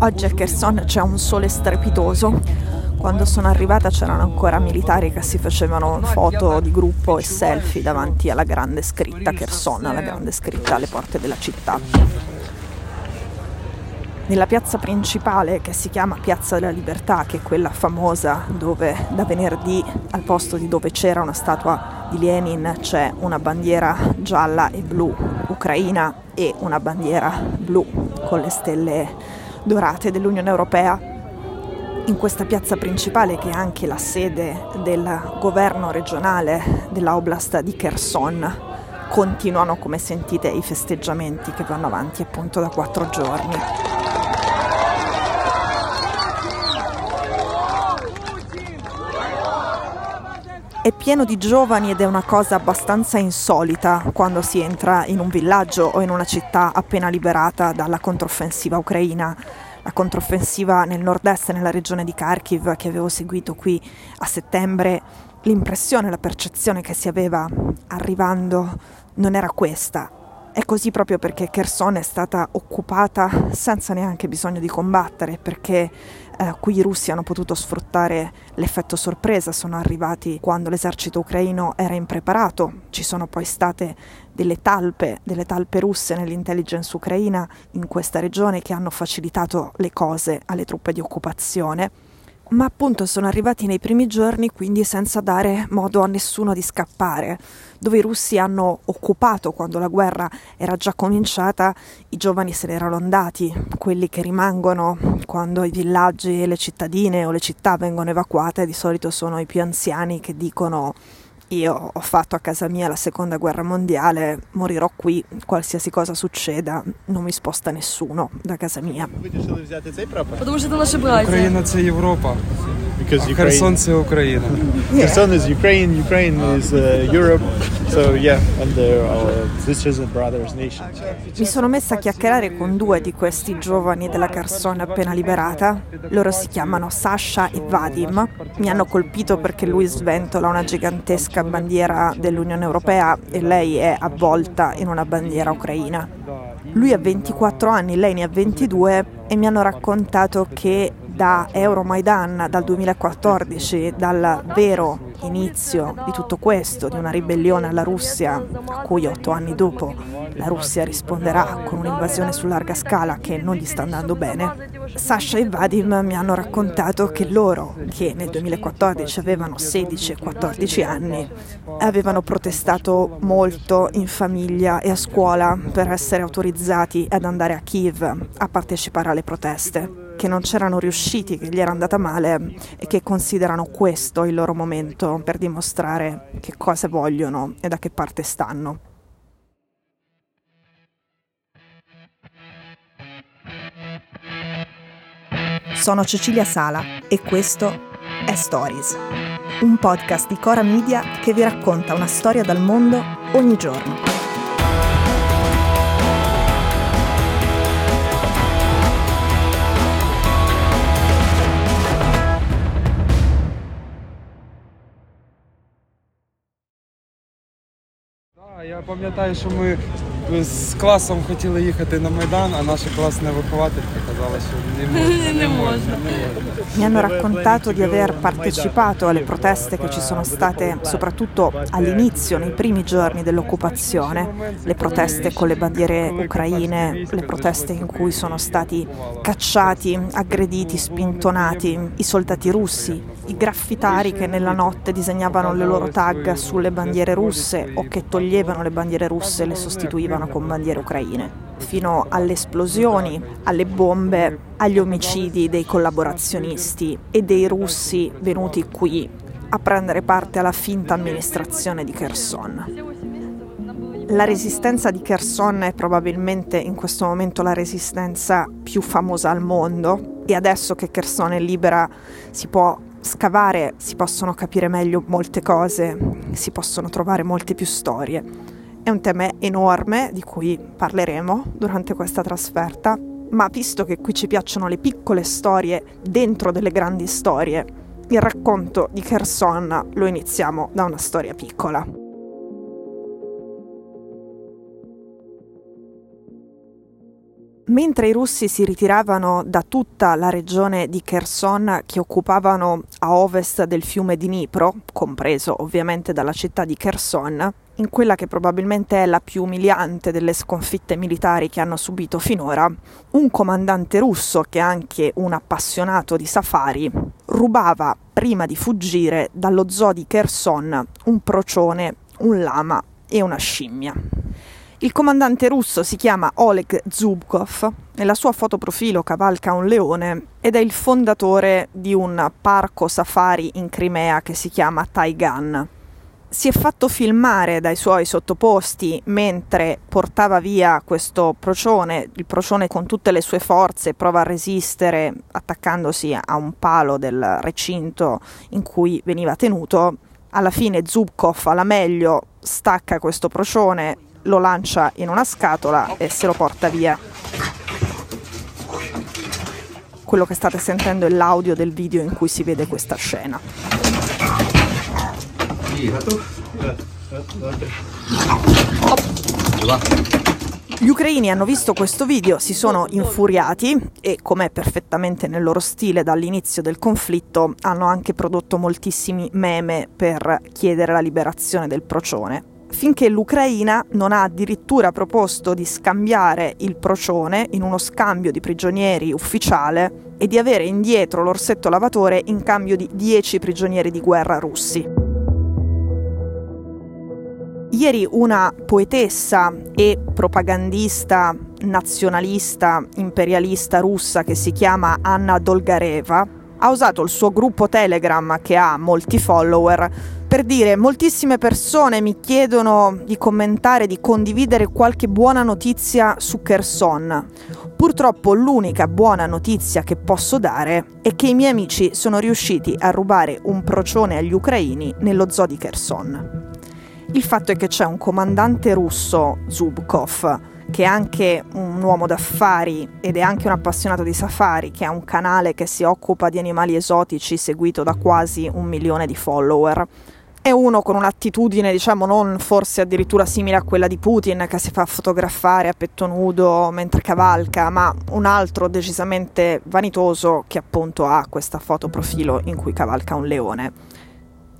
Oggi a Kherson c'è un sole strepitoso. Quando sono arrivata c'erano ancora militari che si facevano foto di gruppo e selfie davanti alla grande scritta Kherson, alla grande scritta alle porte della città. Nella piazza principale che si chiama Piazza della Libertà, che è quella famosa dove da venerdì al posto di dove c'era una statua di Lenin c'è una bandiera gialla e blu ucraina e una bandiera blu con le stelle dorate dell'Unione Europea in questa piazza principale che è anche la sede del governo regionale della Oblast di Kherson. Continuano, come sentite, i festeggiamenti che vanno avanti appunto da quattro giorni. È pieno di giovani ed è una cosa abbastanza insolita quando si entra in un villaggio o in una città appena liberata dalla controffensiva ucraina. La controffensiva nel nord-est, nella regione di Kharkiv, che avevo seguito qui a settembre, l'impressione, la percezione che si aveva arrivando non era questa. È così proprio perché Kherson è stata occupata senza neanche bisogno di combattere, perché eh, qui i russi hanno potuto sfruttare l'effetto sorpresa, sono arrivati quando l'esercito ucraino era impreparato, ci sono poi state delle talpe, delle talpe russe nell'intelligence ucraina in questa regione che hanno facilitato le cose alle truppe di occupazione ma appunto sono arrivati nei primi giorni quindi senza dare modo a nessuno di scappare. Dove i russi hanno occupato quando la guerra era già cominciata, i giovani se ne erano andati, quelli che rimangono quando i villaggi e le cittadine o le città vengono evacuate di solito sono i più anziani che dicono io ho fatto a casa mia la seconda guerra mondiale, morirò qui, qualsiasi cosa succeda, non mi sposta nessuno da casa mia. Потому що це наші браття. Україна це Європа, Because а Ukraine, Херсон це Україна. Kherson is Ukraine, Ukraine is uh, Europe. So yeah, and they're our sisters and brothers nations. Mi sono messa a chiacchierare con due di questi giovani della Kherson appena liberata. Loro si chiamano Sasha e Vadim. Mi hanno colpito perché lui sventola una gigantesca bandiera dell'Unione Europea e lei è avvolta in una bandiera ucraina. Lui ha 24 anni, lei ne ha 22 e mi hanno raccontato che da Euromaidan, dal 2014, dal vero inizio di tutto questo, di una ribellione alla Russia, a cui otto anni dopo la Russia risponderà con un'invasione su larga scala che non gli sta andando bene, Sasha e Vadim mi hanno raccontato che loro, che nel 2014 avevano 16 e 14 anni, avevano protestato molto in famiglia e a scuola per essere autorizzati ad andare a Kiev a partecipare alle proteste che non c'erano riusciti, che gli era andata male e che considerano questo il loro momento per dimostrare che cosa vogliono e da che parte stanno. Sono Cecilia Sala e questo è Stories, un podcast di Cora Media che vi racconta una storia dal mondo ogni giorno. Да, я пам'ятаю, що ми з класом хотіли їхати на Майдан, а наша класна вихователька казала, що не можна. Не можна. Mi hanno raccontato di aver partecipato alle proteste che ci sono state soprattutto all'inizio, nei primi giorni dell'occupazione, le proteste con le bandiere ucraine, le proteste in cui sono stati cacciati, aggrediti, spintonati i soldati russi, i graffitari che nella notte disegnavano le loro tag sulle bandiere russe o che toglievano le bandiere russe e le sostituivano con bandiere ucraine fino alle esplosioni, alle bombe, agli omicidi dei collaborazionisti e dei russi venuti qui a prendere parte alla finta amministrazione di Kherson. La resistenza di Kherson è probabilmente in questo momento la resistenza più famosa al mondo e adesso che Kherson è libera si può scavare, si possono capire meglio molte cose, si possono trovare molte più storie. È un tema enorme di cui parleremo durante questa trasferta, ma visto che qui ci piacciono le piccole storie dentro delle grandi storie, il racconto di Kherson lo iniziamo da una storia piccola. Mentre i russi si ritiravano da tutta la regione di Kherson che occupavano a ovest del fiume Dnipro, compreso ovviamente dalla città di Kherson, in quella che probabilmente è la più umiliante delle sconfitte militari che hanno subito finora, un comandante russo, che è anche un appassionato di safari, rubava prima di fuggire dallo zoo di Kherson un procione, un lama e una scimmia. Il comandante russo si chiama Oleg Zubkov, nella sua foto profilo cavalca un leone ed è il fondatore di un parco safari in Crimea che si chiama Taigan. Si è fatto filmare dai suoi sottoposti mentre portava via questo procione, il procione con tutte le sue forze prova a resistere attaccandosi a un palo del recinto in cui veniva tenuto. Alla fine Zubkov alla meglio stacca questo procione, lo lancia in una scatola e se lo porta via. Quello che state sentendo è l'audio del video in cui si vede questa scena. Gli ucraini hanno visto questo video, si sono infuriati e, come è perfettamente nel loro stile dall'inizio del conflitto, hanno anche prodotto moltissimi meme per chiedere la liberazione del procione finché l'Ucraina non ha addirittura proposto di scambiare il procione in uno scambio di prigionieri ufficiale e di avere indietro l'orsetto lavatore in cambio di 10 prigionieri di guerra russi. Ieri una poetessa e propagandista nazionalista imperialista russa che si chiama Anna Dolgareva ha usato il suo gruppo Telegram che ha molti follower per dire moltissime persone mi chiedono di commentare, di condividere qualche buona notizia su Kherson. Purtroppo l'unica buona notizia che posso dare è che i miei amici sono riusciti a rubare un procione agli ucraini nello zoo di Kherson. Il fatto è che c'è un comandante russo, Zubkov, che è anche un uomo d'affari ed è anche un appassionato di safari, che ha un canale che si occupa di animali esotici seguito da quasi un milione di follower è uno con un'attitudine, diciamo, non forse addirittura simile a quella di Putin che si fa fotografare a petto nudo mentre cavalca, ma un altro decisamente vanitoso che appunto ha questa foto profilo in cui cavalca un leone.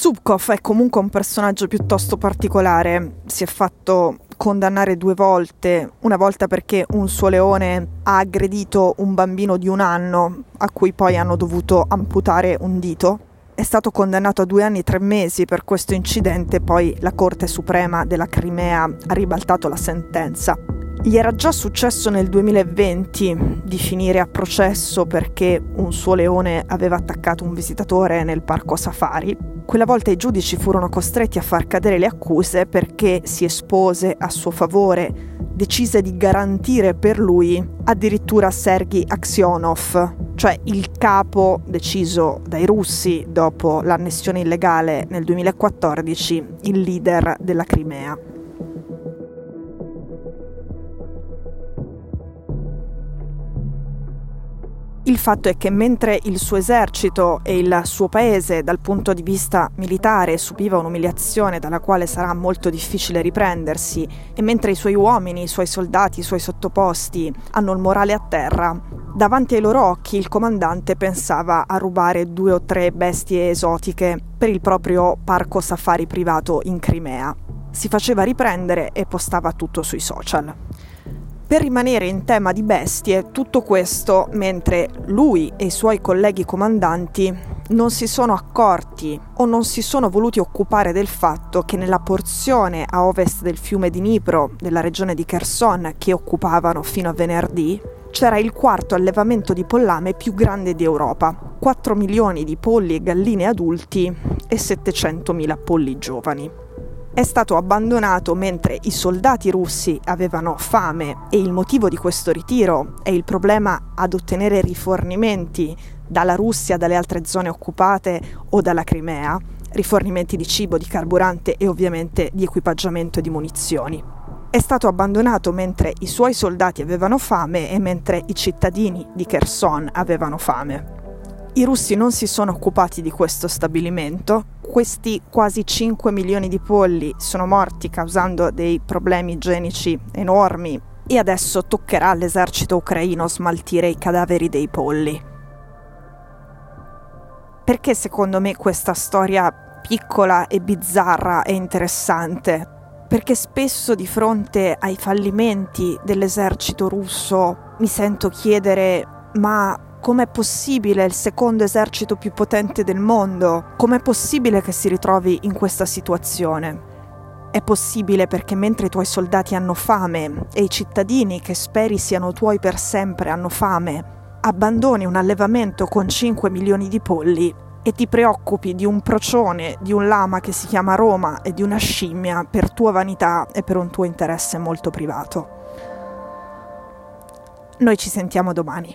Zubkov è comunque un personaggio piuttosto particolare, si è fatto condannare due volte, una volta perché un suo leone ha aggredito un bambino di un anno a cui poi hanno dovuto amputare un dito. È stato condannato a due anni e tre mesi per questo incidente, poi la Corte Suprema della Crimea ha ribaltato la sentenza. Gli era già successo nel 2020 di finire a processo perché un suo leone aveva attaccato un visitatore nel parco safari. Quella volta i giudici furono costretti a far cadere le accuse perché si espose a suo favore decise di garantire per lui addirittura Sergei Aksionov, cioè il capo deciso dai russi dopo l'annessione illegale nel 2014, il leader della Crimea. Il fatto è che mentre il suo esercito e il suo paese dal punto di vista militare subiva un'umiliazione dalla quale sarà molto difficile riprendersi e mentre i suoi uomini, i suoi soldati, i suoi sottoposti hanno il morale a terra, davanti ai loro occhi il comandante pensava a rubare due o tre bestie esotiche per il proprio parco safari privato in Crimea. Si faceva riprendere e postava tutto sui social. Per rimanere in tema di bestie, tutto questo mentre lui e i suoi colleghi comandanti non si sono accorti o non si sono voluti occupare del fatto che nella porzione a ovest del fiume Dnipro, della regione di Kherson, che occupavano fino a venerdì, c'era il quarto allevamento di pollame più grande d'Europa, 4 milioni di polli e galline adulti e 700 mila polli giovani è stato abbandonato mentre i soldati russi avevano fame e il motivo di questo ritiro è il problema ad ottenere rifornimenti dalla Russia, dalle altre zone occupate o dalla Crimea, rifornimenti di cibo, di carburante e ovviamente di equipaggiamento e di munizioni. È stato abbandonato mentre i suoi soldati avevano fame e mentre i cittadini di Kherson avevano fame. I russi non si sono occupati di questo stabilimento, questi quasi 5 milioni di polli sono morti causando dei problemi igienici enormi e adesso toccherà all'esercito ucraino smaltire i cadaveri dei polli. Perché secondo me questa storia piccola e bizzarra è interessante? Perché spesso di fronte ai fallimenti dell'esercito russo mi sento chiedere ma com'è possibile il secondo esercito più potente del mondo? Com'è possibile che si ritrovi in questa situazione? È possibile perché mentre i tuoi soldati hanno fame e i cittadini che speri siano tuoi per sempre hanno fame, abbandoni un allevamento con 5 milioni di polli e ti preoccupi di un procione, di un lama che si chiama Roma e di una scimmia per tua vanità e per un tuo interesse molto privato. Noi ci sentiamo domani.